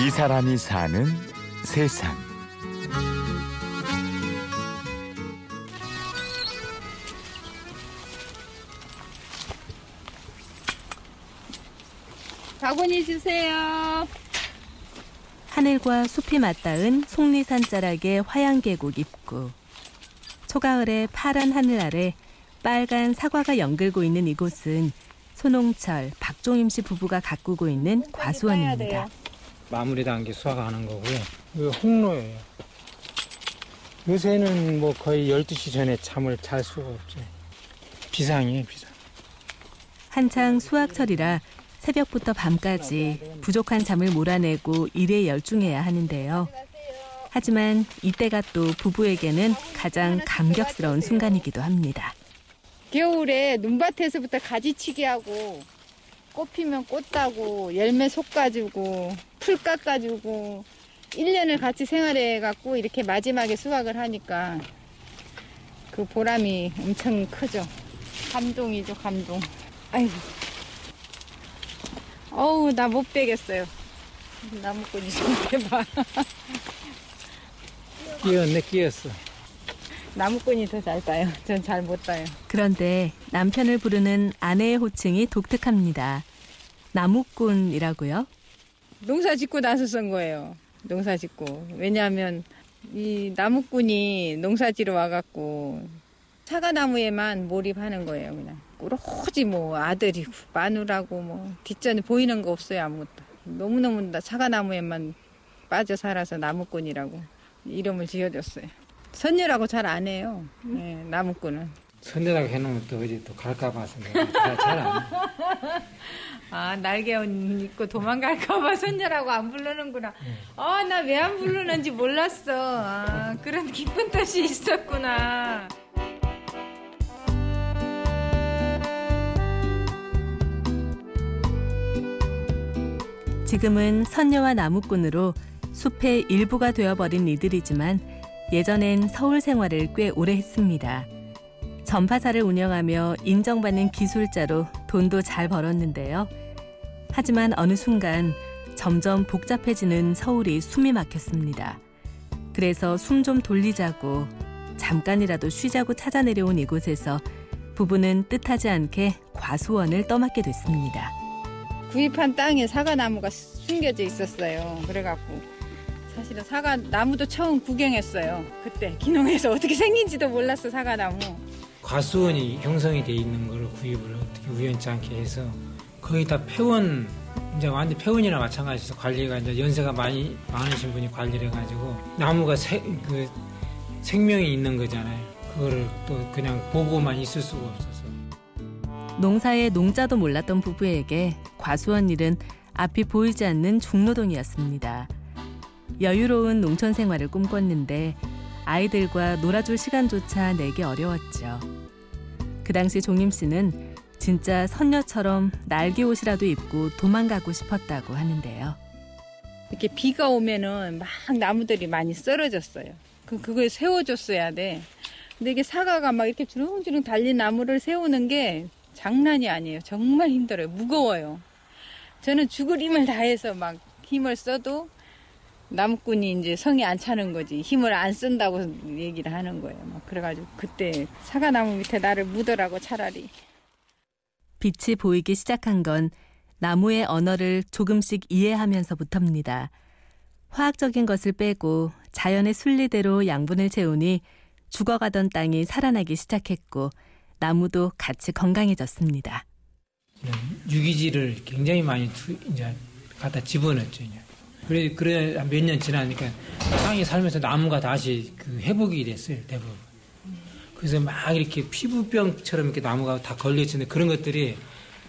이 사람이 사는 세상. 바구니 주세요. 하늘과 숲이 맞닿은 속리산 자락의 화양 계곡 입구. 초가을의 파란 하늘 아래 빨간 사과가 연글고 있는 이곳은 손홍철, 박종임 씨 부부가 가꾸고 있는 과수원입니다. 마무리 단계 수확하는 거고요. 이거 홍로예요. 요새는 뭐 거의 12시 전에 잠을 잘 수가 없죠. 비상이에요, 비상. 한창 수확철이라 새벽부터 밤까지 부족한 잠을 몰아내고 일에 열중해야 하는데요. 하지만 이때가 또 부부에게는 가장 감격스러운 순간이기도 합니다. 겨울에 눈밭에서부터 가지치기 하고 꽃 피면 꽃 따고 열매 속 가지고 풀 깎아주고 1년을 같이 생활해 갖고 이렇게 마지막에 수확을 하니까 그 보람이 엄청 크죠. 감동이죠, 감동. 아이고. 어우, 나 못 빼겠어요. 나무꾼이 좀 빼봐. 끼었네, 끼었어. 나무꾼이 더 잘 따요. 전 잘 못 따요. 그런데 남편을 부르는 아내의 호칭이 독특합니다. 나무꾼이라고요? 농사 짓고 나서 쓴 거예요. 농사 짓고. 왜냐하면 이 나무꾼이 농사 지러 와갖고 사과나무에만 몰입하는 거예요. 그냥 꾸러지 뭐 아들이고 마누라고 뭐 뒷전에 보이는 거 없어요 아무것도. 너무너무 다 사과나무에만 빠져 살아서 나무꾼이라고 이름을 지어줬어요. 선녀라고 잘 안 해요. 네, 나무꾼은. 선대라고 해놓으면 또 어디 또 갈까 봐서 내가 잘안 해. 아, 날개 옷 입고 도망갈까봐 선녀라고 안 부르는구나. 아, 나 왜 안 부르는지 몰랐어. 아, 그런 깊은 뜻이 있었구나. 지금은 선녀와 나무꾼으로 숲의 일부가 되어버린 이들이지만 예전엔 서울 생활을 꽤 오래 했습니다. 전파사를 운영하며 인정받는 기술자로 돈도 잘 벌었는데요. 하지만 어느 순간 점점 복잡해지는 서울이 숨이 막혔습니다. 그래서 숨 좀 돌리자고 잠깐이라도 쉬자고 찾아 내려온 이곳에서 부부는 뜻하지 않게 과수원을 떠맡게 됐습니다. 구입한 땅에 사과나무가 숨겨져 있었어요. 그래갖고 사실은 사과 나무도 처음 구경했어요. 그때 기농에서 어떻게 생긴지도 몰랐어 사과 나무. 과수원이 형성이 돼 있는 걸 구입을 어떻게 우연치 않게 해서 거의 다 폐원 이제 완전 폐원이나 마찬가지로 관리가 이제 연세가 많이 많으신 분이 관리를 해가지고 나무가 세, 그 생명이 있는 거잖아요. 그거를 또 그냥 보고만 있을 수가 없어서 농사의 농자도 몰랐던 부부에게 과수원 일은 앞이 보이지 않는 중노동이었습니다. 여유로운 농촌 생활을 꿈꿨는데 아이들과 놀아줄 시간조차 내기 어려웠죠. 그 당시 종임 씨는 진짜 선녀처럼 날개 옷이라도 입고 도망가고 싶었다고 하는데요. 이렇게 비가 오면은 막 나무들이 많이 쓰러졌어요. 그 그걸 세워줬어야 돼. 근데 이게 사과가 막 이렇게 주렁주렁 달린 나무를 세우는 게 장난이 아니에요. 정말 힘들어요. 무거워요. 저는 죽을 힘을 다해서 막 힘을 써도 나무꾼이 이제 성이 안 차는 거지. 힘을 안 쓴다고 얘기를 하는 거예요. 막 그래가지고 그때 사과나무 밑에 나를 묻으라고 차라리. 빛이 보이기 시작한 건 나무의 언어를 조금씩 이해하면서부터입니다. 화학적인 것을 빼고 자연의 순리대로 양분을 채우니 죽어가던 땅이 살아나기 시작했고 나무도 같이 건강해졌습니다. 유기질을 굉장히 많이 두, 이제 갖다 집어넣었죠. 그래 그래 몇 년 지나니까 땅이 살면서 나무가 다시 그 회복이 됐어요 대부분. 그래서 막 이렇게 피부병처럼 이렇게 나무가 다 걸려있는데 그런 것들이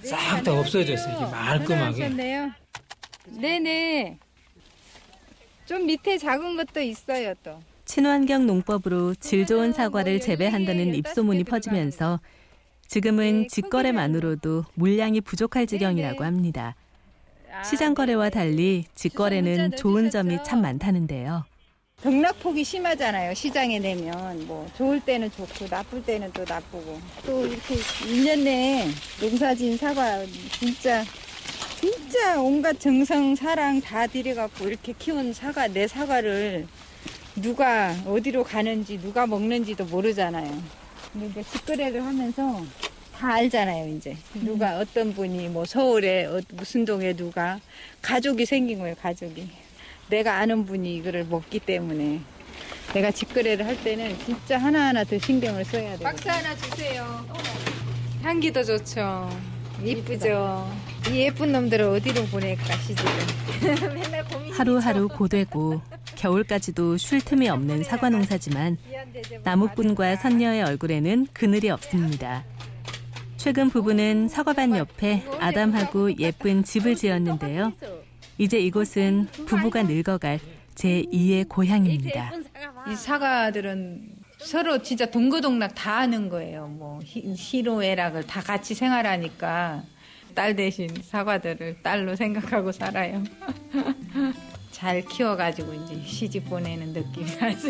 싹다 없어졌어요. 이게 말끔하게. 네네. 좀 밑에 작은 것도 있어요 또. 친환경 농법으로 질 좋은 사과를 재배한다는 입소문이 퍼지면서 지금은 직거래만으로도 물량이 부족할 지경이라고 합니다. 시장 거래와 달리 직거래는 좋은 점이 참 많다는데요. 등락폭이 심하잖아요. 시장에 내면 뭐 좋을 때는 좋고 나쁠 때는 또 나쁘고 또 이렇게 1년 내에 농사진 사과 진짜 진짜 온갖 정성, 사랑 다 들여갖고 이렇게 키운 사과, 내 사과를 누가 어디로 가는지, 누가 먹는지도 모르잖아요. 근데 이제 직거래를 하면서 다 알잖아요, 이제. 누가 어떤 분이 뭐 서울에 어- 무슨 동에 누가 가족이 생긴 거예요, 가족이. 내가 아는 분이 이거를 먹기 때문에 내가 직거래를 할 때는 진짜 하나하나 더 신경을 써야 돼요. 박스 하나 주세요. 향기도 좋죠. 이쁘죠. 이 예쁜 놈들을 어디로 보낼까 시집을. 맨날 고민이죠. 하루하루 고되고 겨울까지도 쉴 틈이 없는 사과 농사지만 나무꾼과 선녀의 얼굴에는 그늘이 없습니다. 최근 부부는 사과밭 옆에 아담하고 예쁜 집을 지었는데요. 이제 이곳은 부부가 늙어갈 제2의 고향입니다. 이 사과들은 서로 진짜 동거동락 다 하는 거예요. 뭐 희- 희로애락을 다 같이 생활하니까 딸 대신 사과들을 딸로 생각하고 살아요. 잘 키워가지고 이제 시집 보내는 느낌이 나죠.